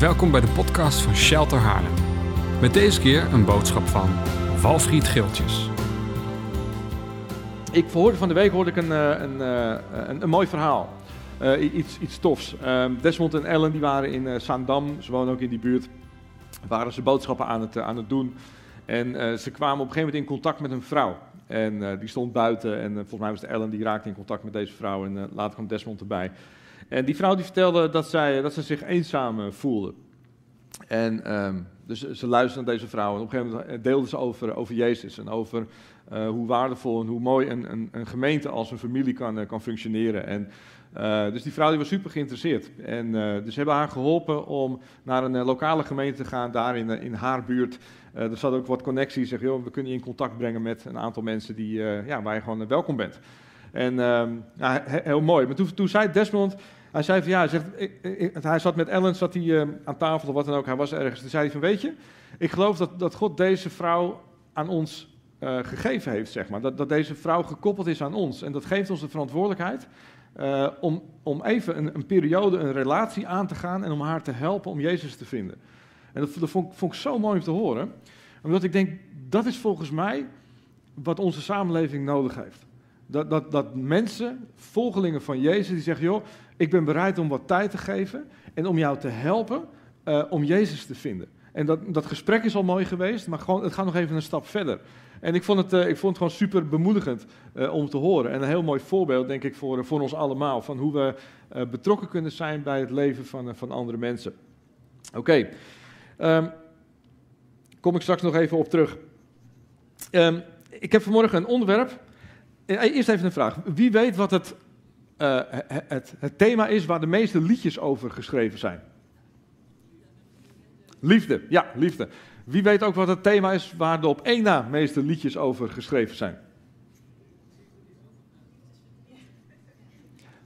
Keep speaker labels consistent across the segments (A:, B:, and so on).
A: Welkom bij de podcast van Shelter Haarlem. Met deze keer een boodschap van Walfried Geeltjes.
B: Ik hoorde van de week hoorde ik een, eh, een, eh, een, een mooi verhaal. Eh, iets, iets tofs. Ehm, Desmond en Ellen die waren in uh, Zaandam, ze wonen ook in die buurt, waren ze boodschappen aan het, aan het doen. En ze kwamen op een gegeven moment in contact met een vrouw. En die stond buiten en volgens mij was het Ellen die raakte in contact met deze vrouw en later kwam Desmond erbij. En die vrouw die vertelde dat, zij, dat ze zich eenzaam voelde. En um, dus ze luisterden naar deze vrouw en op een gegeven moment deelden ze over, over Jezus en over hoe waardevol en hoe mooi een, een, een, gemeente als een familie kan, kan functioneren. En, dus die vrouw die was super geïnteresseerd. En dus hebben haar geholpen om naar een lokale gemeente te gaan, daar in, in haar buurt. er zat ook wat connecties, zeg, joh, we kunnen je in contact brengen met een aantal mensen die, ja, waar je gewoon welkom bent. En ehm, heel mooi. Maar toen, toen zei Desmond, hij zei van ja, hij, ik, hij zat met Ellen, zat hij uh, aan tafel of wat dan ook, hij was ergens. Toen zei hij van weet je, ik geloof dat, dat God deze vrouw aan ons uh, gegeven heeft, zeg maar. Dat, dat deze vrouw gekoppeld is aan ons. En dat geeft ons de verantwoordelijkheid uh, om, om even een, een, periode, een relatie aan te gaan en om haar te helpen om Jezus te vinden. En dat, dat vond, vond ik zo mooi om te horen, omdat ik denk, dat is volgens mij wat onze samenleving nodig heeft. Dat, dat, dat mensen, volgelingen van Jezus, die zeggen, joh, ik ben bereid om wat tijd te geven en om jou te helpen uh, om Jezus te vinden. En dat, dat gesprek is al mooi geweest, maar gewoon, het gaat nog even een stap verder. En ik vond het, uh, ik vond het gewoon super bemoedigend uh, om te horen. En een heel mooi voorbeeld, denk ik, voor, voor ons allemaal. Van hoe we betrokken kunnen zijn bij het leven van, van andere mensen. Oké, okay. um, kom ik straks nog even op terug. Um, ik heb vanmorgen een onderwerp. Eerst even een vraag. Wie weet wat het uh, het, het, thema is waar de meeste liedjes over geschreven zijn. Liefde, ja, liefde. Wie weet ook wat het thema is waar de op één na meeste liedjes over geschreven zijn?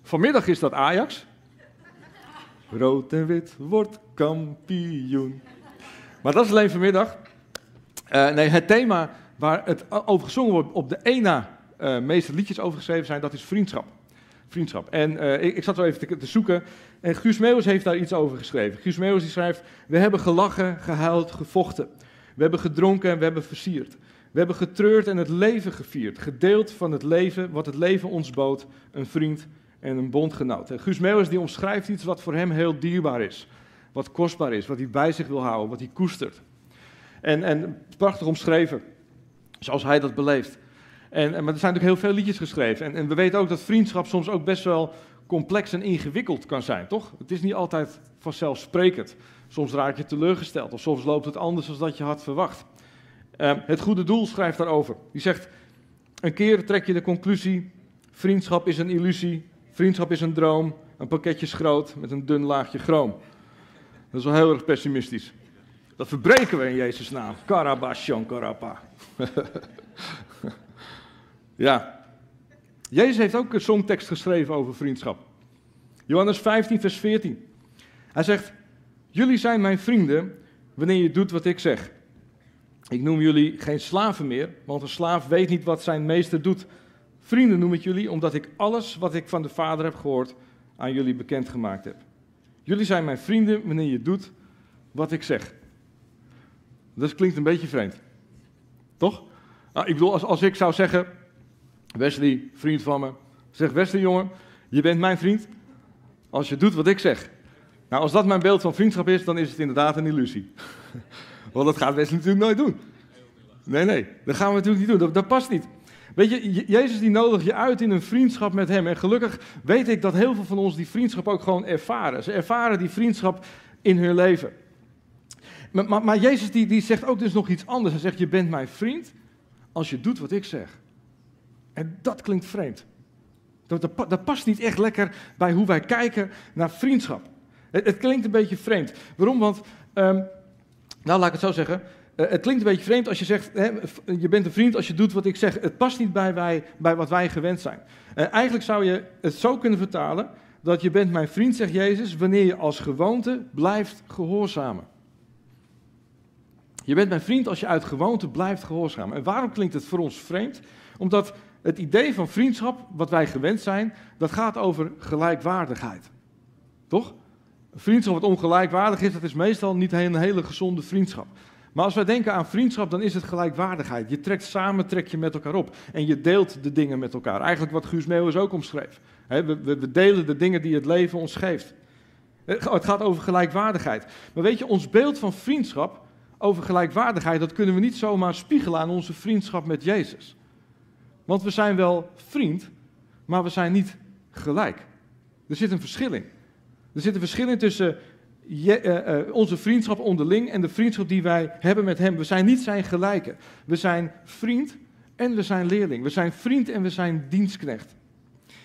B: Vanmiddag is dat Ajax. Rood en wit wordt kampioen. Maar dat is alleen vanmiddag. Uh, nee, het thema waar het over gezongen wordt op de één na uh, meeste liedjes over geschreven zijn, dat is vriendschap vriendschap. En uh, ik, ik, zat wel even te, te, zoeken. En Guus Meeuwis heeft daar iets over geschreven. Guus Meeuwis die schrijft: We hebben gelachen, gehuild, gevochten. We hebben gedronken en we hebben versierd. We hebben getreurd en het leven gevierd. Gedeeld van het leven, wat het leven ons bood. Een vriend en een bondgenoot. En Guus Meeuwis die omschrijft iets wat voor hem heel dierbaar is. Wat kostbaar is, wat hij bij zich wil houden, wat hij koestert. En, en prachtig omschreven, zoals hij dat beleeft. En, maar er zijn natuurlijk heel veel liedjes geschreven. En, en, we weten ook dat vriendschap soms ook best wel complex en ingewikkeld kan zijn, toch? Het is niet altijd vanzelfsprekend. Soms raak je teleurgesteld of soms loopt het anders dan dat je had verwacht. Uh, het goede doel schrijft daarover. Die zegt, een keer trek je de conclusie, vriendschap is een illusie, vriendschap is een droom, een pakketje schroot met een dun laagje chroom. Dat is wel heel erg pessimistisch. Dat verbreken we in Jezus' naam. Karabashan karapa. Ja. Jezus heeft ook een songtekst geschreven over vriendschap. Johannes 15, vers 14. Hij zegt: Jullie zijn mijn vrienden wanneer je doet wat ik zeg. Ik noem jullie geen slaven meer, want een slaaf weet niet wat zijn meester doet. Vrienden noem ik jullie omdat ik alles wat ik van de Vader heb gehoord aan jullie bekendgemaakt heb. Jullie zijn mijn vrienden wanneer je doet wat ik zeg. Dat klinkt een beetje vreemd. Toch? Nou, ik bedoel, als, als ik zou zeggen, Wesley, vriend van me, zegt Wesley jongen, je bent mijn vriend als je doet wat ik zeg. Nou, als dat mijn beeld van vriendschap is, dan is het inderdaad een illusie. Want dat gaat Wesley natuurlijk nooit doen. Nee, nee, dat gaan we natuurlijk niet doen. Dat, past niet. Weet je, Jezus die nodigt je uit in een vriendschap met hem. En gelukkig weet ik dat heel veel van ons die vriendschap ook gewoon ervaren. Ze ervaren die vriendschap in hun leven. Maar, maar, maar Jezus die, die zegt ook dus nog iets anders. Hij zegt, je bent mijn vriend als je doet wat ik zeg. En dat klinkt vreemd. Dat, dat, past niet echt lekker bij hoe wij kijken naar vriendschap. Het, het klinkt een beetje vreemd. Waarom? Want, um, nou laat ik het zo zeggen. Uh, het klinkt een beetje vreemd als je zegt, hè, je bent een vriend als je doet wat ik zeg. Het past niet bij, wij, bij wat wij gewend zijn. Uh, eigenlijk zou je het zo kunnen vertalen, dat je bent mijn vriend, zegt Jezus, wanneer je als gewoonte blijft gehoorzamen. Je bent mijn vriend als je uit gewoonte blijft gehoorzamen. En waarom klinkt het voor ons vreemd? Omdat het idee van vriendschap, wat wij gewend zijn, dat gaat over gelijkwaardigheid. Toch? Vriendschap wat ongelijkwaardig is, dat is meestal niet een hele gezonde vriendschap. Maar als wij denken aan vriendschap, dan is het gelijkwaardigheid. Je trekt samen, trek je met elkaar op. En je deelt de dingen met elkaar. Eigenlijk wat Guus Meeuwis ook omschreef. we, we, delen de dingen die het leven ons geeft. Het gaat over gelijkwaardigheid. Maar weet je, ons beeld van vriendschap over gelijkwaardigheid, dat kunnen we niet zomaar spiegelen aan onze vriendschap met Jezus. Want we zijn wel vriend, maar we zijn niet gelijk. Er zit een verschil in. Er zit een verschil in tussen je, uh, uh, onze vriendschap onderling en de vriendschap die wij hebben met Hem. We zijn niet zijn gelijken. We zijn vriend en we zijn leerling. We zijn vriend en we zijn dienstknecht.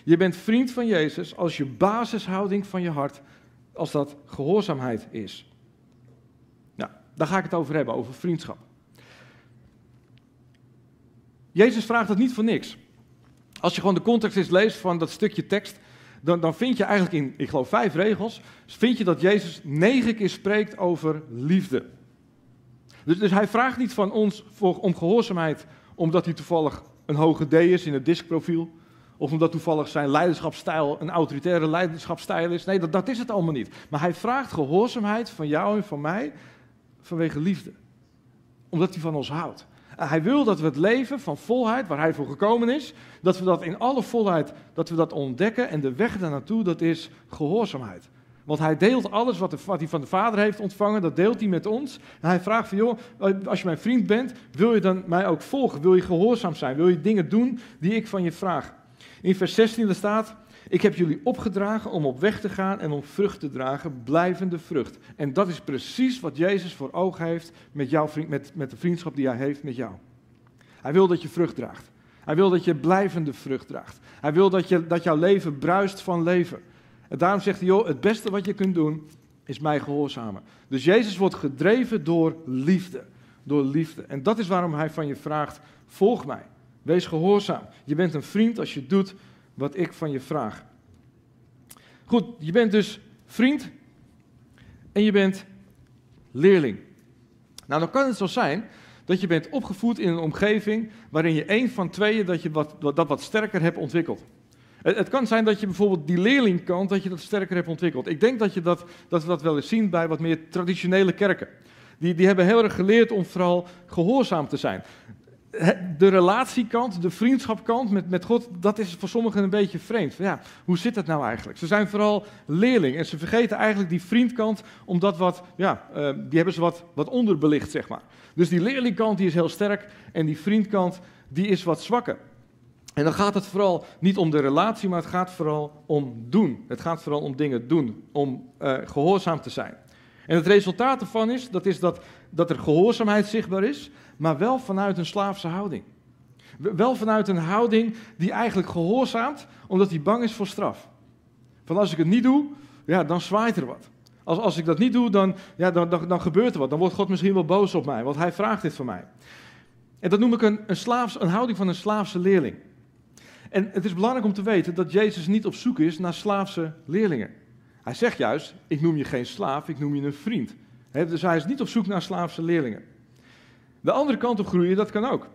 B: Je bent vriend van Jezus als je basishouding van je hart, als dat gehoorzaamheid is. Nou, daar ga ik het over hebben, over vriendschap. Jezus vraagt het niet voor niks. Als je gewoon de context eens leest van dat stukje tekst, dan, dan vind je eigenlijk in, ik geloof, vijf regels, vind je dat Jezus negen keer spreekt over liefde. Dus, dus hij vraagt niet van ons voor, om gehoorzaamheid omdat hij toevallig een hoge D is in het diskprofiel. Of omdat toevallig zijn leiderschapsstijl een autoritaire leiderschapsstijl is. Nee, dat, dat is het allemaal niet. Maar hij vraagt gehoorzaamheid van jou en van mij vanwege liefde. Omdat hij van ons houdt. Hij wil dat we het leven van volheid, waar hij voor gekomen is, dat we dat in alle volheid, dat we dat ontdekken. En de weg daar naartoe, dat is gehoorzaamheid. Want hij deelt alles wat, wat, hij van de Vader heeft ontvangen, dat deelt hij met ons. En hij vraagt van, joh, als je mijn vriend bent, wil je dan mij ook volgen? Wil je gehoorzaam zijn? Wil je dingen doen die ik van je vraag? In vers 16 staat, ik heb jullie opgedragen om op weg te gaan en om vrucht te dragen, blijvende vrucht. En dat is precies wat Jezus voor ogen heeft met, jouw vriend, met, met de vriendschap die hij heeft met jou. Hij wil dat je vrucht draagt. Hij wil dat je blijvende vrucht draagt. Hij wil dat, je, dat jouw leven bruist van leven. En daarom zegt hij, joh, het beste wat je kunt doen is mij gehoorzamen. Dus Jezus wordt gedreven door liefde. Door liefde. En dat is waarom hij van je vraagt, volg mij. Wees gehoorzaam. Je bent een vriend als je doet wat ik van je vraag. Goed, je bent dus vriend en je bent leerling. Nou, dan kan het zo zijn dat je bent opgevoed in een omgeving waarin je één van tweeën dat je wat, dat wat sterker hebt ontwikkeld. Het, het, kan zijn dat je bijvoorbeeld die leerlingkant, dat je dat sterker hebt ontwikkeld. Ik denk dat, je dat, dat we dat wel eens zien bij wat meer traditionele kerken. Die, die hebben heel erg geleerd om vooral gehoorzaam te zijn de relatiekant, de vriendschapkant met, met God, dat is voor sommigen een beetje vreemd. Ja, hoe zit dat nou eigenlijk? Ze zijn vooral leerling en ze vergeten eigenlijk die vriendkant, omdat wat, ja, uh, die hebben ze wat, wat onderbelicht, zeg maar. Dus die leerlingkant die is heel sterk en die vriendkant die is wat zwakker. En dan gaat het vooral niet om de relatie, maar het gaat vooral om doen. Het gaat vooral om dingen doen, om uh, gehoorzaam te zijn. En het resultaat ervan is, dat is dat, dat er gehoorzaamheid zichtbaar is, maar wel vanuit een slaafse houding. Wel vanuit een houding die eigenlijk gehoorzaamt, omdat hij bang is voor straf. Van als ik het niet doe, ja, dan zwaait er wat. Als, als ik dat niet doe, dan, ja, dan, dan, dan gebeurt er wat. Dan wordt God misschien wel boos op mij, want hij vraagt dit van mij. En dat noem ik een, een, slaafs, een houding van een slaafse leerling. En het is belangrijk om te weten dat Jezus niet op zoek is naar slaafse leerlingen. Hij zegt juist, ik noem je geen slaaf, ik noem je een vriend. Dus hij is niet op zoek naar slaafse leerlingen. De andere kant op groeien, dat kan ook.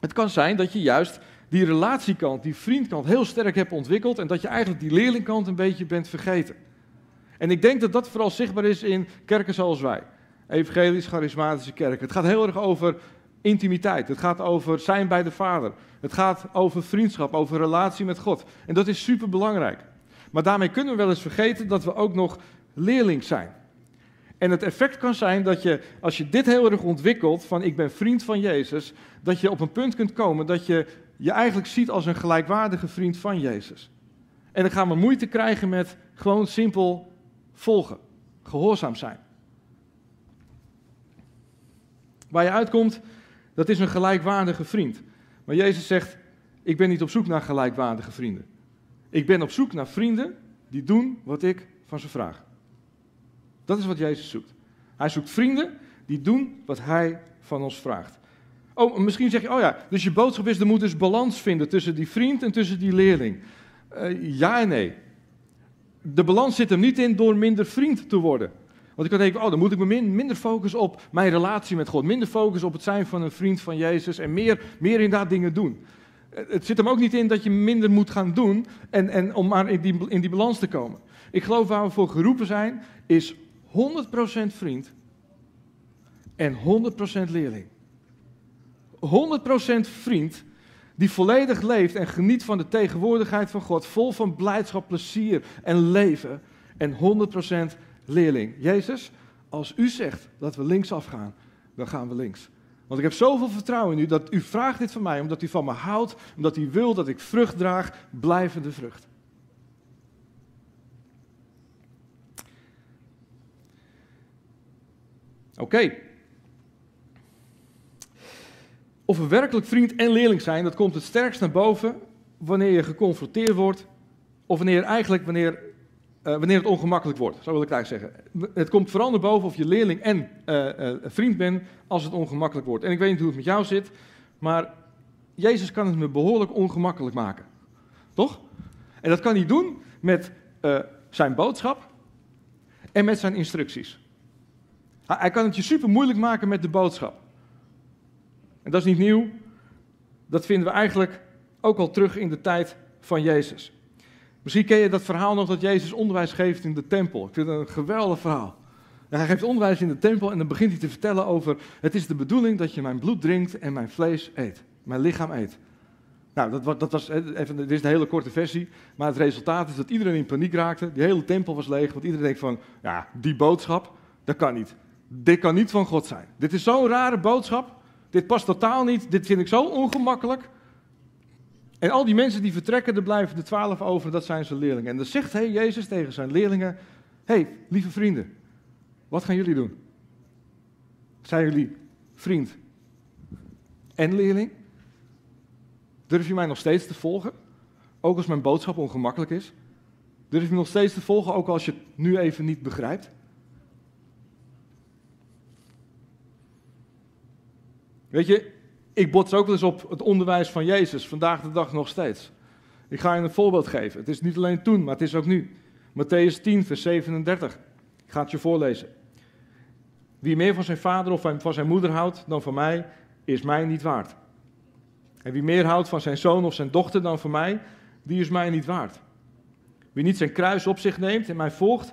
B: Het kan zijn dat je juist die relatiekant, die vriendkant heel sterk hebt ontwikkeld en dat je eigenlijk die leerlingkant een beetje bent vergeten. En ik denk dat dat vooral zichtbaar is in kerken zoals wij. Evangelisch, charismatische kerken. Het gaat heel erg over intimiteit. Het gaat over zijn bij de Vader. Het gaat over vriendschap, over relatie met God. En dat is super belangrijk. Maar daarmee kunnen we wel eens vergeten dat we ook nog leerling zijn. En het effect kan zijn dat je, als je dit heel erg ontwikkelt, van ik ben vriend van Jezus, dat je op een punt kunt komen dat je je eigenlijk ziet als een gelijkwaardige vriend van Jezus. En dan gaan we moeite krijgen met gewoon simpel volgen, gehoorzaam zijn. Waar je uitkomt, dat is een gelijkwaardige vriend. Maar Jezus zegt, ik ben niet op zoek naar gelijkwaardige vrienden. Ik ben op zoek naar vrienden die doen wat ik van ze vraag. Dat is wat Jezus zoekt. Hij zoekt vrienden die doen wat hij van ons vraagt. Oh, misschien zeg je, oh ja, dus je boodschap is, er moet dus balans vinden tussen die vriend en tussen die leerling. Uh, ja en nee. De balans zit er niet in door minder vriend te worden. Want ik kan denken, oh, dan moet ik me minder focussen op mijn relatie met God. Minder focussen op het zijn van een vriend van Jezus. En meer, meer inderdaad dingen doen. Het zit hem ook niet in dat je minder moet gaan doen en, en om maar in die, in die balans te komen. Ik geloof waar we voor geroepen zijn, is 100% vriend en 100% leerling. 100% vriend die volledig leeft en geniet van de tegenwoordigheid van God, vol van blijdschap, plezier en leven. En 100% leerling. Jezus, als u zegt dat we linksaf gaan, dan gaan we links. Want ik heb zoveel vertrouwen in u dat u vraagt dit van mij, omdat u van me houdt, omdat u wil dat ik vrucht draag, blijvende vrucht. Oké. Of we werkelijk vriend en leerling zijn, dat komt het sterkst naar boven wanneer je geconfronteerd wordt, of wanneer eigenlijk wanneer, uh, wanneer het ongemakkelijk wordt, zo wil ik eigenlijk zeggen. Het komt vooral naar boven of je leerling en uh, uh, vriend bent als het ongemakkelijk wordt. En ik weet niet hoe het met jou zit, maar Jezus kan het me behoorlijk ongemakkelijk maken. Toch? En dat kan hij doen met zijn boodschap en met zijn instructies. Hij kan het je super moeilijk maken met de boodschap. En dat is niet nieuw. Dat vinden we eigenlijk ook al terug in de tijd van Jezus. Misschien ken je dat verhaal nog dat Jezus onderwijs geeft in de tempel. Ik vind het een geweldig verhaal. hij geeft onderwijs in de tempel en dan begint hij te vertellen over: Het is de bedoeling dat je mijn bloed drinkt en mijn vlees eet, mijn lichaam eet. Nou, dat, dat was, even, dit is de hele korte versie, maar het resultaat is dat iedereen in paniek raakte. Die hele tempel was leeg, want iedereen denkt van, ja, die boodschap, dat kan niet. Dit kan niet van God zijn. Dit is zo'n rare boodschap. Dit past totaal niet. Dit vind ik zo ongemakkelijk. En al die mensen die vertrekken, er blijven de twaalf over, dat zijn zijn leerlingen. En dan zegt hey, Jezus tegen zijn leerlingen: hey, lieve vrienden, wat gaan jullie doen? Zijn jullie vriend en leerling? Durf je mij nog steeds te volgen? Ook als mijn boodschap ongemakkelijk is? Durf je me nog steeds te volgen, ook als je het nu even niet begrijpt? Weet je, ik bots ook wel eens op het onderwijs van Jezus, vandaag de dag nog steeds. Ik ga je een voorbeeld geven. Het is niet alleen toen, maar het is ook nu. Matthäus 10, vers 37. Ik ga het je voorlezen. Wie meer van zijn vader of van zijn moeder houdt dan van mij, is mij niet waard. En wie meer houdt van zijn zoon of zijn dochter dan van mij, die is mij niet waard. Wie niet zijn kruis op zich neemt en mij volgt,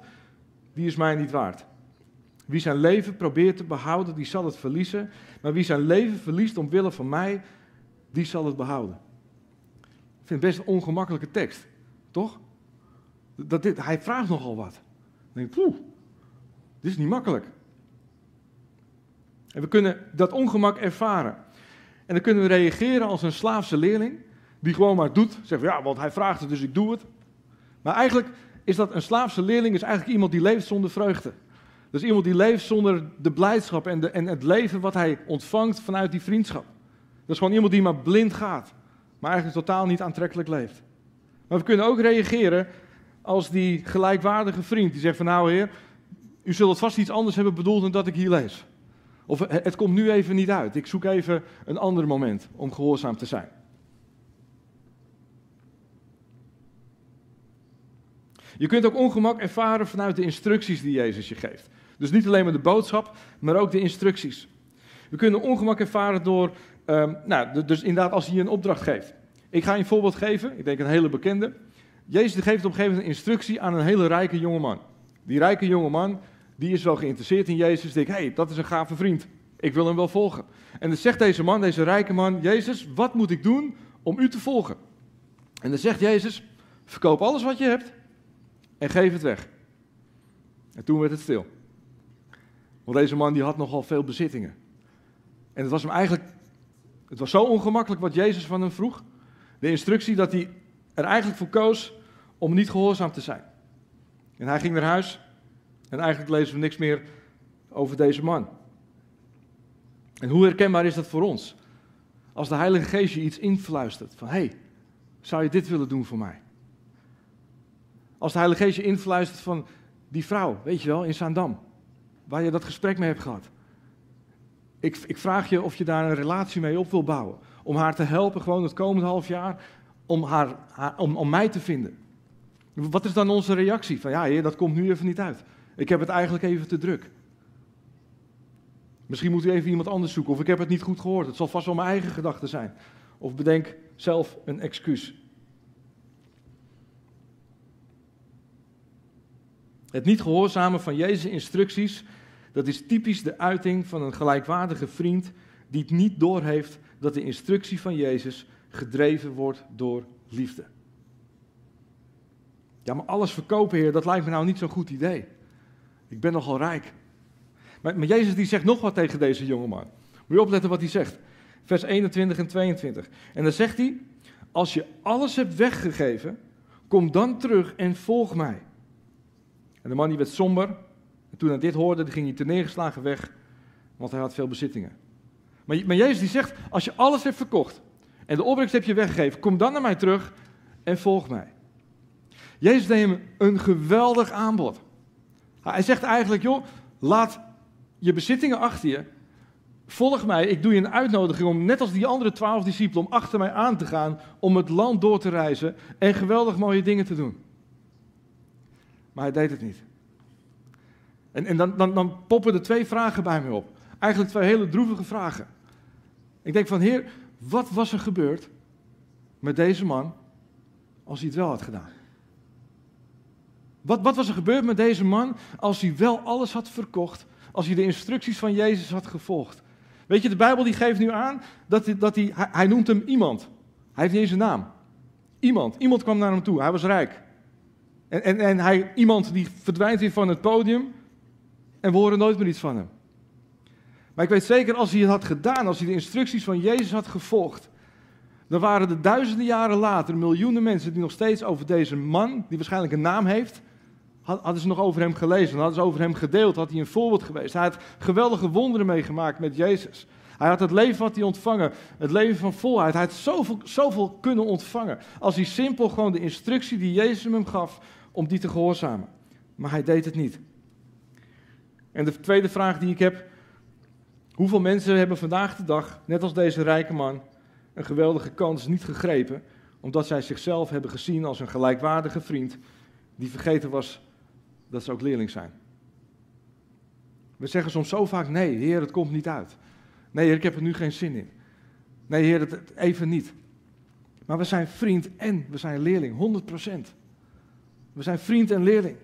B: die is mij niet waard. Wie zijn leven probeert te behouden, die zal het verliezen. Maar wie zijn leven verliest omwille van mij, die zal het behouden. Ik vind het best een ongemakkelijke tekst, toch? Dat dit, hij vraagt nogal wat. Dan denk ik, dit is niet makkelijk. En we kunnen dat ongemak ervaren. En dan kunnen we reageren als een slaafse leerling, die gewoon maar doet. Zegt, ja, want hij vraagt het, dus ik doe het. Maar eigenlijk is dat een slaafse leerling, is eigenlijk iemand die leeft zonder vreugde. Dus iemand die leeft zonder de blijdschap en, de, en het leven wat hij ontvangt vanuit die vriendschap. Dat is gewoon iemand die maar blind gaat, maar eigenlijk totaal niet aantrekkelijk leeft. Maar we kunnen ook reageren als die gelijkwaardige vriend die zegt van nou heer, u zult vast iets anders hebben bedoeld dan dat ik hier lees. Of het komt nu even niet uit. Ik zoek even een ander moment om gehoorzaam te zijn. Je kunt ook ongemak ervaren vanuit de instructies die Jezus je geeft. Dus niet alleen maar de boodschap, maar ook de instructies. We kunnen ongemak ervaren door, um, nou, dus inderdaad als hij je een opdracht geeft. Ik ga je een voorbeeld geven, ik denk een hele bekende. Jezus geeft op een gegeven moment een instructie aan een hele rijke jongeman. Die rijke jongeman, die is wel geïnteresseerd in Jezus. Denkt, hé, hey, dat is een gave vriend. Ik wil hem wel volgen. En dan zegt deze man, deze rijke man, Jezus, wat moet ik doen om u te volgen? En dan zegt Jezus, verkoop alles wat je hebt en geef het weg. En toen werd het stil. Want deze man die had nogal veel bezittingen. En het was hem eigenlijk, het was zo ongemakkelijk wat Jezus van hem vroeg. De instructie dat hij er eigenlijk voor koos om niet gehoorzaam te zijn. En hij ging naar huis en eigenlijk lezen we niks meer over deze man. En hoe herkenbaar is dat voor ons? Als de Heilige Geest je iets influistert van hé, hey, zou je dit willen doen voor mij? Als de Heilige Geest je influistert van die vrouw, weet je wel, in Zaandam waar je dat gesprek mee hebt gehad. Ik, ik vraag je of je daar een relatie mee op wil bouwen. Om haar te helpen gewoon het komende half jaar, om, haar, om, om mij te vinden. Wat is dan onze reactie? Van ja, heer, dat komt nu even niet uit. Ik heb het eigenlijk even te druk. Misschien moet u even iemand anders zoeken. Of ik heb het niet goed gehoord. Het zal vast wel mijn eigen gedachten zijn. Of bedenk zelf een excuus. Het niet gehoorzamen van Jezus' instructies, dat is typisch de uiting van een gelijkwaardige vriend die het niet doorheeft dat de instructie van Jezus gedreven wordt door liefde. Ja, maar alles verkopen, Heer, dat lijkt me nou niet zo'n goed idee. Ik ben nogal rijk. Maar, maar Jezus die zegt nog wat tegen deze jongeman. Moet je opletten wat hij zegt. Vers 21 en 22. En dan zegt hij, als je alles hebt weggegeven, kom dan terug en volg mij. En de man die werd somber. En toen hij dit hoorde, ging hij te neergeslagen weg, want hij had veel bezittingen. Maar, maar Jezus die zegt, als je alles hebt verkocht en de opbrengst heb je weggegeven, kom dan naar mij terug en volg mij. Jezus deed hem een geweldig aanbod. Hij zegt eigenlijk, joh, laat je bezittingen achter je. Volg mij, ik doe je een uitnodiging om, net als die andere twaalf discipelen, om achter mij aan te gaan, om het land door te reizen en geweldig mooie dingen te doen. Maar hij deed het niet. En, en dan, dan, dan poppen er twee vragen bij me op. Eigenlijk twee hele droevige vragen. Ik denk van, heer, wat was er gebeurd met deze man als hij het wel had gedaan? Wat, wat was er gebeurd met deze man als hij wel alles had verkocht, als hij de instructies van Jezus had gevolgd? Weet je, de Bijbel die geeft nu aan dat, hij, dat hij, hij noemt hem iemand. Hij heeft niet eens een naam. Iemand. Iemand kwam naar hem toe. Hij was rijk. En, en, en hij, iemand die verdwijnt weer van het podium en we horen nooit meer iets van hem. Maar ik weet zeker, als hij het had gedaan, als hij de instructies van Jezus had gevolgd, dan waren er duizenden jaren later miljoenen mensen die nog steeds over deze man, die waarschijnlijk een naam heeft, hadden ze nog over hem gelezen, hadden ze over hem gedeeld, had hij een voorbeeld geweest. Hij had geweldige wonderen meegemaakt met Jezus. Hij had het leven wat hij ontvangen, het leven van volheid. Hij had zoveel, zoveel kunnen ontvangen. Als hij simpel gewoon de instructie die Jezus hem gaf, om die te gehoorzamen. Maar hij deed het niet. En de tweede vraag die ik heb, hoeveel mensen hebben vandaag de dag, net als deze rijke man, een geweldige kans niet gegrepen, omdat zij zichzelf hebben gezien als een gelijkwaardige vriend die vergeten was dat ze ook leerling zijn. We zeggen soms zo vaak, nee, heer, het komt niet uit. Nee, heer, ik heb er nu geen zin in. Nee, heer, het, even niet. Maar we zijn vriend en we zijn leerling, 100%. We zijn vriend en leerling.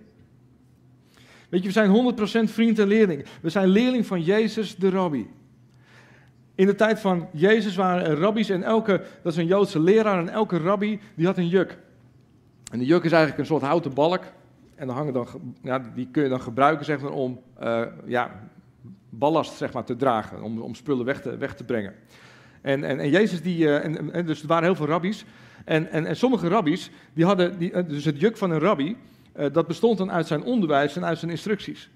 B: Weet je, we zijn 100% vriend en leerling. We zijn leerling van Jezus de rabbi. In de tijd van Jezus waren er rabbies en elke, dat is een Joodse leraar, en elke rabbi die had een juk. En de juk is eigenlijk een soort houten balk. En dan hangen ja, die kun je dan gebruiken zeg maar, om uh, ja, ballast zeg maar, te dragen, om, om spullen weg te, weg te brengen. En, en, en Jezus, die, uh, en, dus er waren heel veel rabbies. En, en, en sommige rabbies, die hadden, die, eh, dus het juk van een rabbi, dat bestond dan uit zijn onderwijs en uit zijn instructies.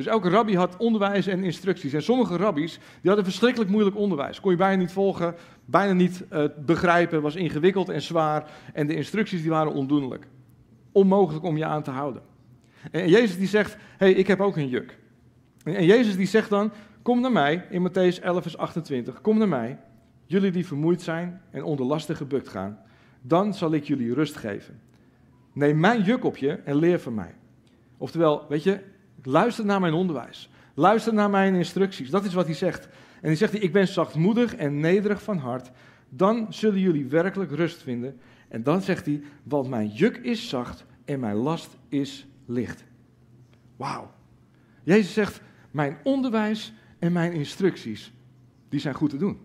B: Dus elke rabbi had onderwijs en instructies. En sommige rabbies die hadden verschrikkelijk moeilijk onderwijs. Kon je bijna niet volgen, bijna niet uh, begrijpen, was ingewikkeld en zwaar. En de instructies die waren ondoenlijk. Onmogelijk om je aan te houden. En Jezus die zegt, hey, ik heb ook een juk. En Jezus die zegt dan, kom naar mij, in Matthäus 11 vers 28, kom naar mij, jullie die vermoeid zijn en onder lasten gebukt gaan, dan zal ik jullie rust geven. Neem mijn juk op je en leer van mij. Oftewel, weet je, luister naar mijn onderwijs. Luister naar mijn instructies. Dat is wat hij zegt. En hij zegt, ik ben zachtmoedig en nederig van hart. Dan zullen jullie werkelijk rust vinden. En dan zegt hij, want mijn juk is zacht en mijn last is licht. Wauw. Jezus zegt, mijn onderwijs en mijn instructies, die zijn goed te doen.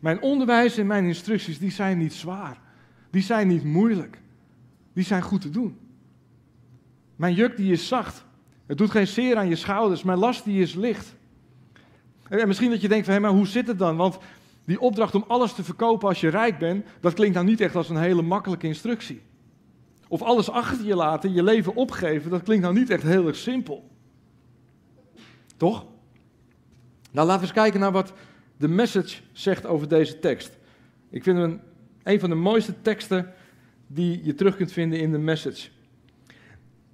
B: Mijn onderwijs en mijn instructies, die zijn niet zwaar. Die zijn niet moeilijk. Die zijn goed te doen. Mijn juk die is zacht. Het doet geen zeer aan je schouders. Mijn last die is licht. En misschien dat je denkt van, hé, maar hoe zit het dan? Want die opdracht om alles te verkopen als je rijk bent, dat klinkt nou niet echt als een hele makkelijke instructie. Of alles achter je laten, je leven opgeven, dat klinkt nou niet echt heel erg simpel. Toch? Nou, laten we eens kijken naar wat de message zegt over deze tekst. Ik vind hem een, een van de mooiste teksten die je terug kunt vinden in de message.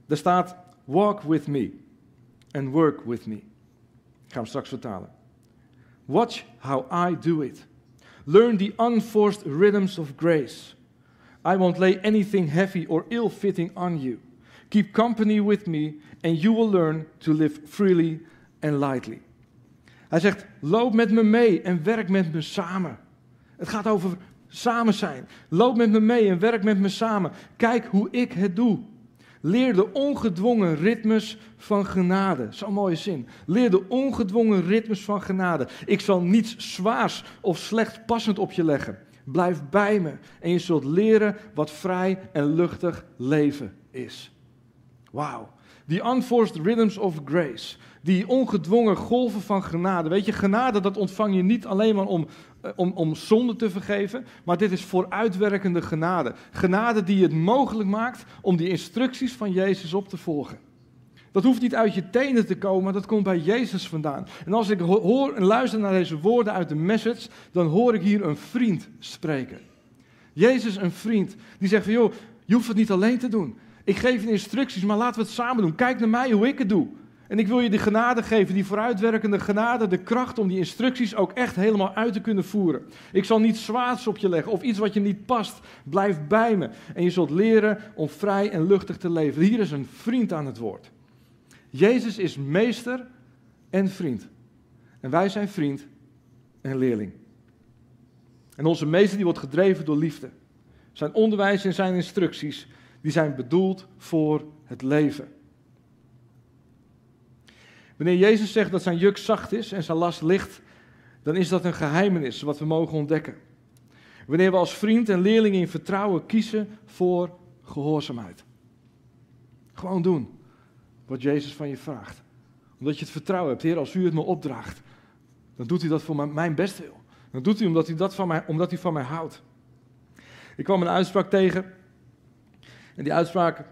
B: Er staat: Walk with me and work with me. Ik ga hem straks vertalen. Watch how I do it. Learn the unforced rhythms of grace. I won't lay anything heavy or ill fitting on you. Keep company with me, and you will learn to live freely and lightly. Hij zegt: loop met me mee en werk met me samen. Het gaat over samen zijn. Loop met me mee en werk met me samen. Kijk hoe ik het doe. Leer de ongedwongen ritmes van genade. Zo'n mooie zin. Leer de ongedwongen ritmes van genade. Ik zal niets zwaars of slecht passend op je leggen. Blijf bij me en je zult leren wat vrij en luchtig leven is. Wauw. The unforced rhythms of grace. Die ongedwongen golven van genade. Weet je, genade dat ontvang je niet alleen maar om, eh, om, om zonde te vergeven, maar dit is vooruitwerkende genade. Genade die het mogelijk maakt om die instructies van Jezus op te volgen. Dat hoeft niet uit je tenen te komen, maar dat komt bij Jezus vandaan. En als ik hoor en luister naar deze woorden uit de message, dan hoor ik hier een vriend spreken. Jezus, een vriend, die zegt van joh, je hoeft het niet alleen te doen. Ik geef je instructies, maar laten we het samen doen. Kijk naar mij hoe ik het doe. En ik wil je de genade geven, die vooruitwerkende genade, de kracht om die instructies ook echt helemaal uit te kunnen voeren. Ik zal niet zwaars op je leggen of iets wat je niet past. Blijf bij me en je zult leren om vrij en luchtig te leven. Hier is een vriend aan het woord. Jezus is meester en vriend. En wij zijn vriend en leerling. En onze meester die wordt gedreven door liefde. Zijn onderwijs en zijn instructies die zijn bedoeld voor het leven. Wanneer Jezus zegt dat zijn juk zacht is en zijn last licht, dan is dat een geheimenis wat we mogen ontdekken. Wanneer we als vriend en leerling in vertrouwen kiezen voor gehoorzaamheid. Gewoon doen wat Jezus van je vraagt. Omdat je het vertrouwen hebt, Heer, als u het me opdraagt, dan doet u dat voor mijn best wil. Dan doet u omdat u, dat van mij, omdat u van mij houdt. Ik kwam een uitspraak tegen. En die uitspraak,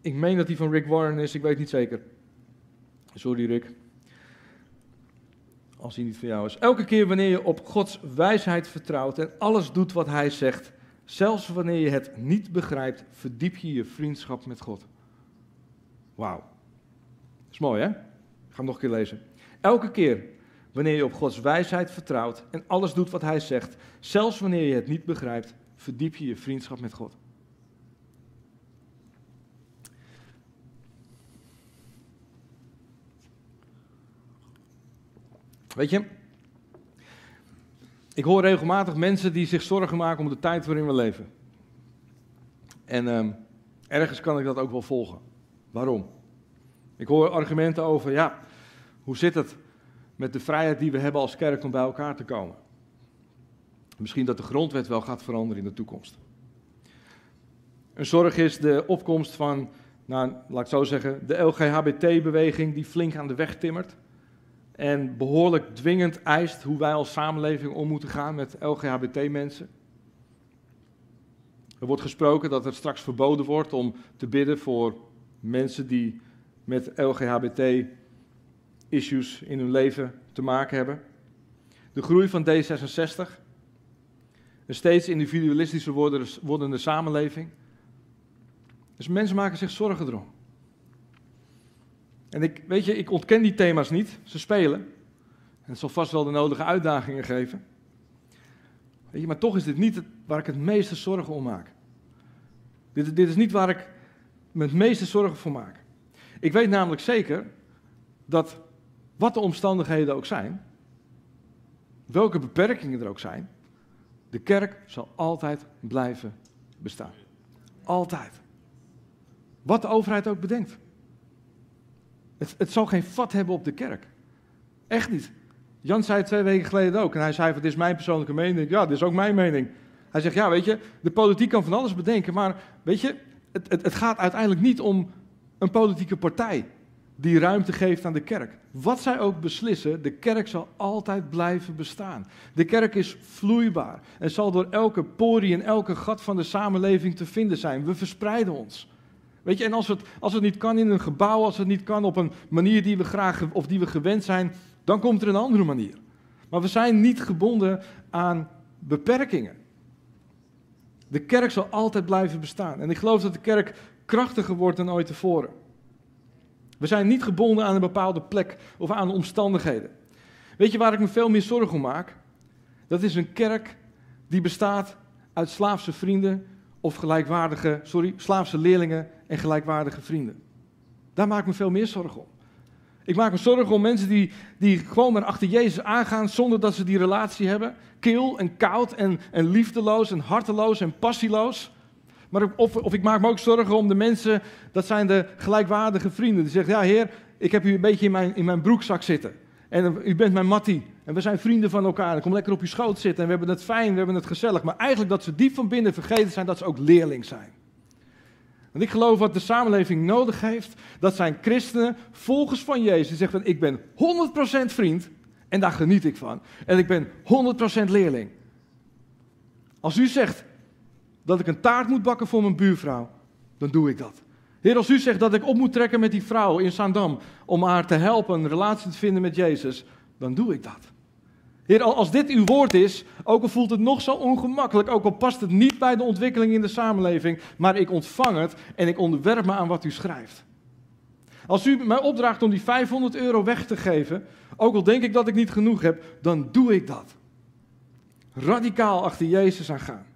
B: ik meen dat die van Rick Warren is, ik weet niet zeker. Sorry Rick. Als hij niet van jou is. Elke keer wanneer je op Gods wijsheid vertrouwt en alles doet wat Hij zegt, zelfs wanneer je het niet begrijpt, verdiep je je vriendschap met God. Wauw. Is mooi hè? Ik ga hem nog een keer lezen. Elke keer wanneer je op Gods wijsheid vertrouwt en alles doet wat Hij zegt, zelfs wanneer je het niet begrijpt, verdiep je je vriendschap met God. Weet je, ik hoor regelmatig mensen die zich zorgen maken om de tijd waarin we leven. En ehm, ergens kan ik dat ook wel volgen. Waarom? Ik hoor argumenten over, ja, hoe zit het met de vrijheid die we hebben als kerk om bij elkaar te komen? Misschien dat de grondwet wel gaat veranderen in de toekomst. Een zorg is de opkomst van, nou, laat ik zo zeggen, de LGHBT-beweging die flink aan de weg timmert en behoorlijk dwingend eist hoe wij als samenleving om moeten gaan met LGHBT-mensen. Er wordt gesproken dat er straks verboden wordt om te bidden voor mensen die met LGHBT-issues in hun leven te maken hebben. De groei van D66, een steeds individualistischer wordende samenleving. Dus mensen maken zich zorgen erom. En ik, weet je, ik ontken die thema's niet. Ze spelen. En het zal vast wel de nodige uitdagingen geven. Weet je, maar toch is dit niet waar ik het meeste zorgen om maak. Dit, dit is niet waar ik me het meeste zorgen voor maak. Ik weet namelijk zeker dat wat de omstandigheden ook zijn, welke beperkingen er ook zijn, de kerk zal altijd blijven bestaan. Altijd. Wat de overheid ook bedenkt. Het, het zal geen vat hebben op de kerk. Echt niet. Jan zei het twee weken geleden ook. En hij zei: Dit is mijn persoonlijke mening. Ja, dit is ook mijn mening. Hij zegt: Ja, weet je, de politiek kan van alles bedenken. Maar weet je, het, het, het gaat uiteindelijk niet om een politieke partij die ruimte geeft aan de kerk. Wat zij ook beslissen, de kerk zal altijd blijven bestaan. De kerk is vloeibaar en zal door elke porie en elke gat van de samenleving te vinden zijn. We verspreiden ons. Weet je, en als het, als het niet kan in een gebouw, als het niet kan op een manier die we graag of die we gewend zijn, dan komt er een andere manier. Maar we zijn niet gebonden aan beperkingen. De kerk zal altijd blijven bestaan. En ik geloof dat de kerk krachtiger wordt dan ooit tevoren. We zijn niet gebonden aan een bepaalde plek of aan omstandigheden. Weet je waar ik me veel meer zorgen om maak? Dat is een kerk die bestaat uit slaafse vrienden of gelijkwaardige, sorry, slaafse leerlingen en gelijkwaardige vrienden. Daar maak ik me veel meer zorgen om. Ik maak me zorgen om mensen die, die gewoon maar achter Jezus aangaan zonder dat ze die relatie hebben. Kil en koud en, en liefdeloos en harteloos en passieloos. Maar of, of ik maak me ook zorgen om de mensen, dat zijn de gelijkwaardige vrienden. Die zeggen, ja heer, ik heb u een beetje in mijn, in mijn broekzak zitten. En u bent mijn mattie. En we zijn vrienden van elkaar. Ik kom lekker op je schoot zitten en we hebben het fijn, we hebben het gezellig. Maar eigenlijk dat ze diep van binnen vergeten zijn dat ze ook leerling zijn. Want ik geloof wat de samenleving nodig heeft, dat zijn christenen, volgers van Jezus, die zeggen ik ben 100% vriend en daar geniet ik van. En ik ben 100% leerling. Als u zegt dat ik een taart moet bakken voor mijn buurvrouw, dan doe ik dat. Heer, als u zegt dat ik op moet trekken met die vrouw in Zaandam om haar te helpen een relatie te vinden met Jezus, dan doe ik dat. Heer, als dit uw woord is, ook al voelt het nog zo ongemakkelijk, ook al past het niet bij de ontwikkeling in de samenleving, maar ik ontvang het en ik onderwerp me aan wat u schrijft. Als u mij opdraagt om die 500 euro weg te geven, ook al denk ik dat ik niet genoeg heb, dan doe ik dat. Radicaal achter Jezus aan gaan.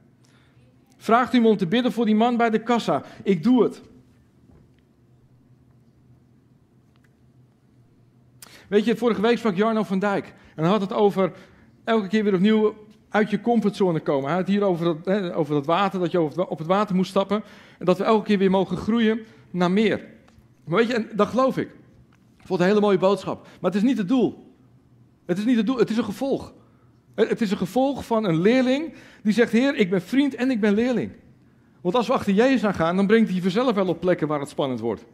B: Vraagt u me om te bidden voor die man bij de kassa. Ik doe het. Weet je, vorige week sprak Jarno van Dijk. En hij had het over elke keer weer opnieuw uit je comfortzone komen. Hij had het hier over dat, hè, over dat water, dat je op het water moest stappen. En dat we elke keer weer mogen groeien naar meer. Weet je, en dat geloof ik. Ik vond het een hele mooie boodschap. Maar het is niet het doel. Het is niet het doel, het is een gevolg. Het is een gevolg van een leerling die zegt: Heer, ik ben vriend en ik ben leerling. Want als we achter Jezus aan gaan, dan brengt hij vanzelf wel op plekken waar het spannend wordt.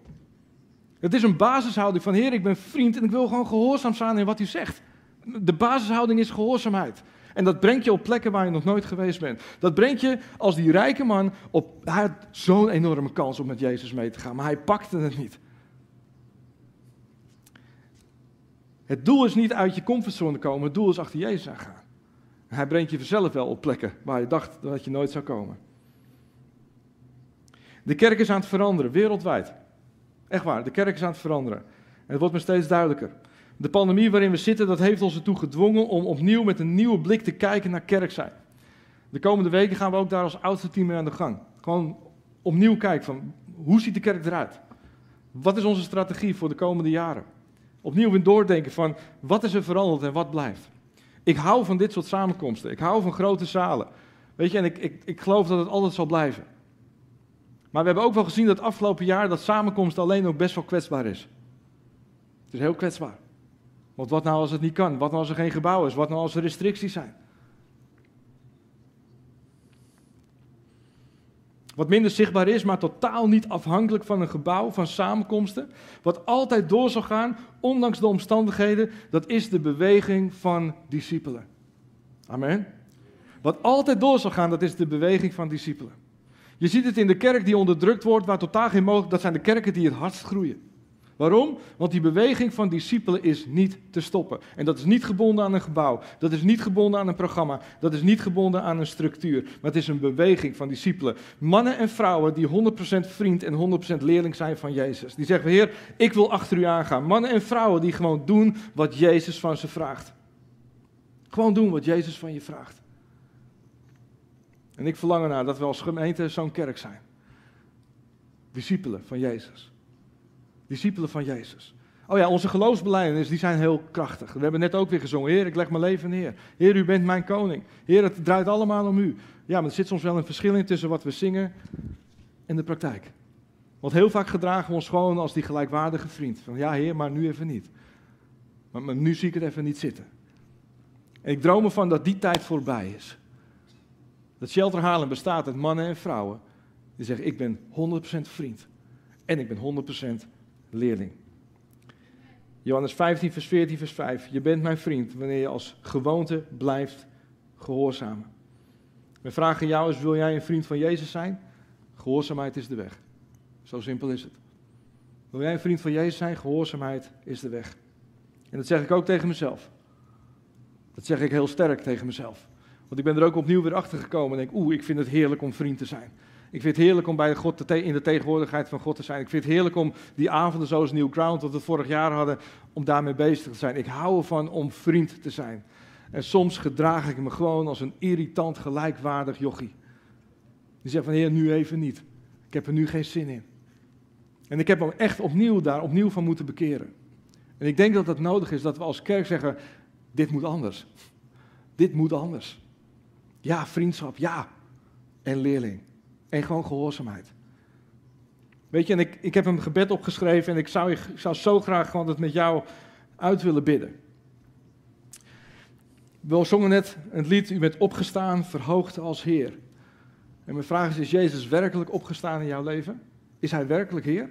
B: Het is een basishouding van Heer, ik ben vriend en ik wil gewoon gehoorzaam zijn in wat u zegt. De basishouding is gehoorzaamheid. En dat brengt je op plekken waar je nog nooit geweest bent. Dat brengt je als die rijke man op. Hij had zo'n enorme kans om met Jezus mee te gaan, maar hij pakte het niet. Het doel is niet uit je comfortzone komen, het doel is achter Jezus aan gaan. Hij brengt je vanzelf wel op plekken waar je dacht dat je nooit zou komen. De kerk is aan het veranderen, wereldwijd. Echt waar, de kerk is aan het veranderen. En het wordt me steeds duidelijker. De pandemie waarin we zitten, dat heeft ons ertoe gedwongen om opnieuw met een nieuwe blik te kijken naar kerk zijn. De komende weken gaan we ook daar als oudste team mee aan de gang. Gewoon opnieuw kijken van, hoe ziet de kerk eruit? Wat is onze strategie voor de komende jaren? Opnieuw weer doordenken van, wat is er veranderd en wat blijft? Ik hou van dit soort samenkomsten. Ik hou van grote zalen. Weet je, en ik, ik, ik geloof dat het altijd zal blijven. Maar we hebben ook wel gezien dat afgelopen jaar dat samenkomst alleen ook best wel kwetsbaar is. Het is heel kwetsbaar. Want wat nou als het niet kan? Wat nou als er geen gebouw is? Wat nou als er restricties zijn? Wat minder zichtbaar is, maar totaal niet afhankelijk van een gebouw, van samenkomsten. Wat altijd door zal gaan, ondanks de omstandigheden, dat is de beweging van discipelen. Amen. Wat altijd door zal gaan, dat is de beweging van discipelen. Je ziet het in de kerk die onderdrukt wordt, waar totaal geen mogelijk, dat zijn de kerken die het hardst groeien. Waarom? Want die beweging van discipelen is niet te stoppen. En dat is niet gebonden aan een gebouw. Dat is niet gebonden aan een programma. Dat is niet gebonden aan een structuur. Maar het is een beweging van discipelen. Mannen en vrouwen die 100% vriend en 100% leerling zijn van Jezus. Die zeggen, Heer, ik wil achter u aangaan. Mannen en vrouwen die gewoon doen wat Jezus van ze vraagt. Gewoon doen wat Jezus van je vraagt. En ik verlang ernaar dat we als gemeente zo'n kerk zijn. Discipelen van Jezus. Discipelen van Jezus. Oh ja, onze geloofsbelijdenis, die zijn heel krachtig. We hebben net ook weer gezongen, Heer, ik leg mijn leven neer. Heer, u bent mijn koning. Heer, het draait allemaal om u. Ja, maar er zit soms wel een verschil in tussen wat we zingen en de praktijk. Want heel vaak gedragen we ons gewoon als die gelijkwaardige vriend. Van ja, Heer, maar nu even niet. Maar, maar nu zie ik het even niet zitten. En ik droom ervan dat die tijd voorbij is. Dat Shelter Haarlem bestaat uit mannen en vrouwen die zeggen, ik ben 100% vriend. En ik ben 100% leerling. Johannes 15, vers 14, vers 5. Je bent mijn vriend wanneer je als gewoonte blijft gehoorzamen. Mijn vraag aan jou is, wil jij een vriend van Jezus zijn? Gehoorzaamheid is de weg. Zo simpel is het. Wil jij een vriend van Jezus zijn? Gehoorzaamheid is de weg. En dat zeg ik ook tegen mezelf. Dat zeg ik heel sterk tegen mezelf. Want ik ben er ook opnieuw weer achter gekomen en denk, oeh, ik vind het heerlijk om vriend te zijn. Ik vind het heerlijk om bij God in de tegenwoordigheid van God te zijn. Ik vind het heerlijk om die avonden zoals New Ground, wat we vorig jaar hadden, om daarmee bezig te zijn. Ik hou ervan om vriend te zijn. En soms gedraag ik me gewoon als een irritant, gelijkwaardig jochie. Die zegt van, heer, nu even niet. Ik heb er nu geen zin in. En ik heb hem echt opnieuw daar, opnieuw van moeten bekeren. En ik denk dat het nodig is dat we als kerk zeggen, dit moet anders. Dit moet anders. Ja, vriendschap, ja. En leerling. En gewoon gehoorzaamheid. Weet je, en ik, ik heb een gebed opgeschreven en ik zou, ik zou zo graag gewoon het met jou uit willen bidden. We zongen net het lied, u bent opgestaan, verhoogd als Heer. En mijn vraag is, is Jezus werkelijk opgestaan in jouw leven? Is Hij werkelijk Heer?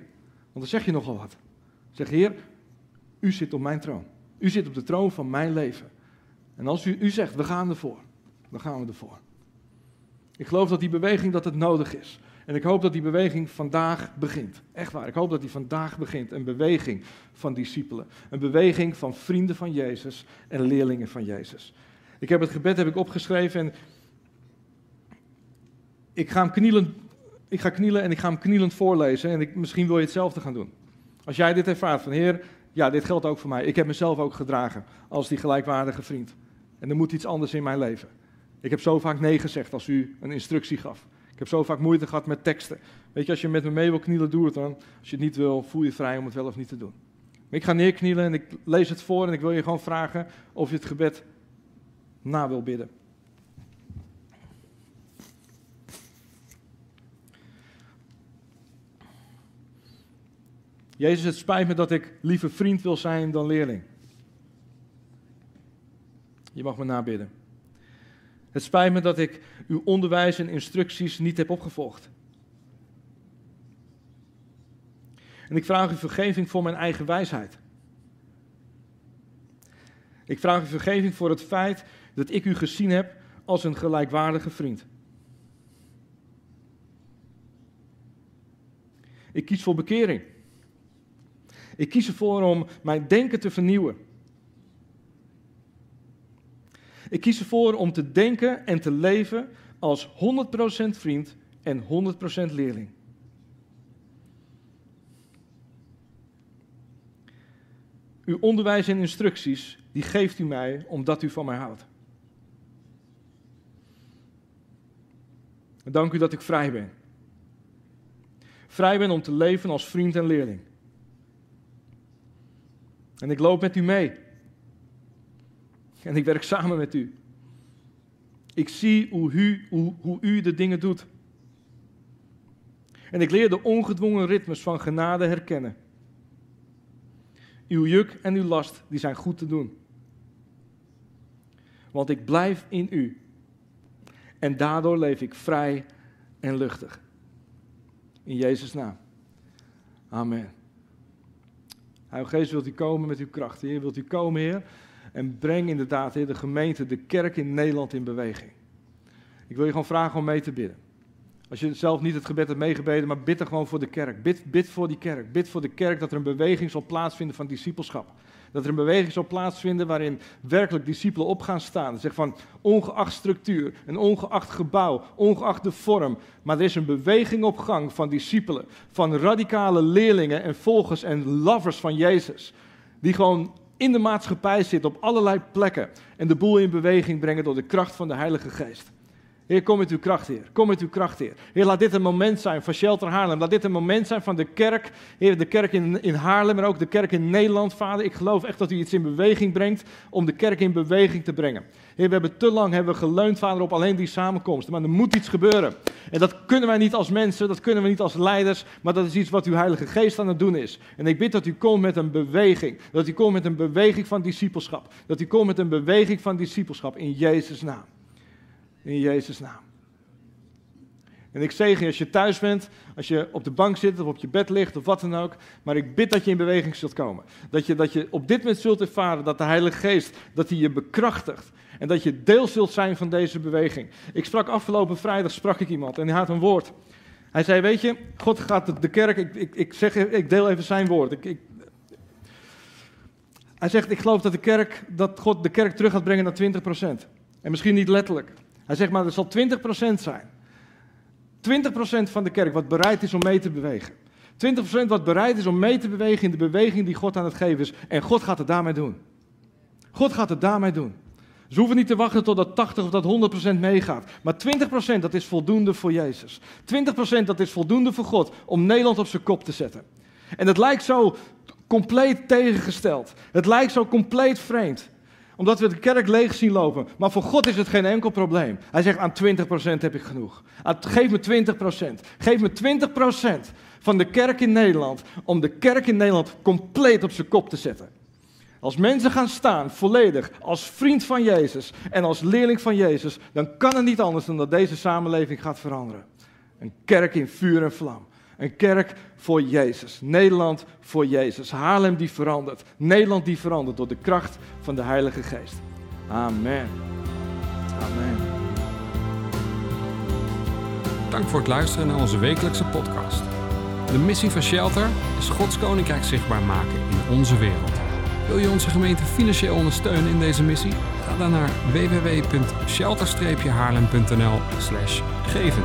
B: Want dan zeg je nogal wat. Zeg, Heer, u zit op mijn troon. U zit op de troon van mijn leven. En als u, u zegt, we gaan ervoor, dan gaan we ervoor. Ik geloof dat die beweging dat het nodig is. En ik hoop dat die beweging vandaag begint. Echt waar, ik hoop dat die vandaag begint. Een beweging van discipelen. Een beweging van vrienden van Jezus en leerlingen van Jezus. Ik heb het gebed heb ik opgeschreven en ik ga hem knielen, ik ga knielen en ik ga hem knielend voorlezen. En ik, misschien wil je hetzelfde gaan doen. Als jij dit ervaart van Heer, ja, dit geldt ook voor mij. Ik heb mezelf ook gedragen als die gelijkwaardige vriend. En er moet iets anders in mijn leven. Ik heb zo vaak nee gezegd als u een instructie gaf. Ik heb zo vaak moeite gehad met teksten. Weet je, als je met me mee wil knielen, doe het dan. Als je het niet wil, voel je vrij om het wel of niet te doen. Maar ik ga neerknielen en ik lees het voor en ik wil je gewoon vragen of je het gebed na wil bidden. Jezus, het spijt me dat ik liever vriend wil zijn dan leerling. Je mag me nabidden. Het spijt me dat ik uw onderwijs en instructies niet heb opgevolgd. En ik vraag u vergeving voor mijn eigen wijsheid. Ik vraag u vergeving voor het feit dat ik u gezien heb als een gelijkwaardige vriend. Ik kies voor bekering. Ik kies ervoor om mijn denken te vernieuwen. Ik kies ervoor om te denken en te leven als 100% vriend en 100% leerling. Uw onderwijs en instructies, die geeft u mij omdat u van mij houdt. Dank u dat ik vrij ben. Vrij ben om te leven als vriend en leerling. En ik loop met u mee. En ik werk samen met u. Ik zie hoe u, hoe, u de dingen doet. En ik leer de ongedwongen ritmes van genade herkennen. Uw juk en uw last, die zijn goed te doen. Want ik blijf in u. En daardoor leef ik vrij en luchtig. In Jezus' naam. Amen. Heilige Geest, wilt u komen met uw kracht. Heer, wilt u komen, Heer. En breng inderdaad, de gemeente, de kerk in Nederland in beweging. Ik wil je gewoon vragen om mee te bidden. Als je zelf niet het gebed hebt meegebeden, maar bid er gewoon voor de kerk. Bid, bid voor die kerk. Bid voor de kerk dat er een beweging zal plaatsvinden van discipelschap. Dat er een beweging zal plaatsvinden waarin werkelijk discipelen op gaan staan. Zeg van ongeacht structuur, een ongeacht gebouw, ongeacht de vorm. Maar er is een beweging op gang van discipelen, van radicale leerlingen en volgers en lovers van Jezus. Die gewoon in de maatschappij zitten op allerlei plekken en de boel in beweging brengen door de kracht van de Heilige Geest. Heer, kom met uw kracht, Heer. Kom met uw kracht, Heer. Heer, laat dit een moment zijn van Shelter Haarlem. Laat dit een moment zijn van de kerk. Heer, de kerk in, in Haarlem, maar ook de kerk in Nederland, Vader. Ik geloof echt dat u iets in beweging brengt om de kerk in beweging te brengen. Heer, we hebben te lang hebben we geleund, Vader, op alleen die samenkomsten. Maar er moet iets gebeuren. En dat kunnen wij niet als mensen, dat kunnen we niet als leiders, maar dat is iets wat uw Heilige Geest aan het doen is. En ik bid dat u komt met een beweging. Dat u komt met een beweging van discipelschap. Dat u komt met een beweging van discipelschap in Jezus' naam. In Jezus' naam. En ik zeg je, als je thuis bent, als je op de bank zit of op je bed ligt of wat dan ook. Maar ik bid dat je in beweging zult komen. Dat je, dat je op dit moment zult ervaren dat de Heilige Geest, dat hij je bekrachtigt. En dat je deel zult zijn van deze beweging. Ik sprak afgelopen vrijdag, sprak ik iemand en hij had een woord. Hij zei, weet je, God gaat de kerk, ik, ik, ik, zeg, ik deel even zijn woord. Ik, ik, hij zegt, ik geloof dat, de kerk, dat God de kerk terug gaat brengen naar 20%. En misschien niet letterlijk. Hij zegt maar, er zal 20% zijn. 20% van de kerk wat bereid is om mee te bewegen. 20% wat bereid is om mee te bewegen in de beweging die God aan het geven is. En God gaat het daarmee doen. God gaat het daarmee doen. Ze hoeven niet te wachten tot dat 80 of dat 100% meegaat. Maar 20% dat is voldoende voor Jezus. 20% dat is voldoende voor God om Nederland op zijn kop te zetten. En het lijkt zo compleet tegengesteld. Het lijkt zo compleet vreemd omdat we de kerk leeg zien lopen. Maar voor God is het geen enkel probleem. Hij zegt, aan 20% heb ik genoeg. Geef me 20%. Geef me 20% van de kerk in Nederland, om de kerk in Nederland compleet op zijn kop te zetten. Als mensen gaan staan, volledig, als vriend van Jezus en als leerling van Jezus, dan kan het niet anders dan dat deze samenleving gaat veranderen. Een kerk in vuur en vlam. Een kerk voor Jezus. Nederland voor Jezus. Haarlem die verandert. Nederland die verandert door de kracht van de Heilige Geest. Amen. Amen.
A: Dank voor het luisteren naar onze wekelijkse podcast. De missie van Shelter is Gods Koninkrijk zichtbaar maken in onze wereld. Wil je onze gemeente financieel ondersteunen in deze missie? Ga dan naar www.shelter-haarlem.nl geven.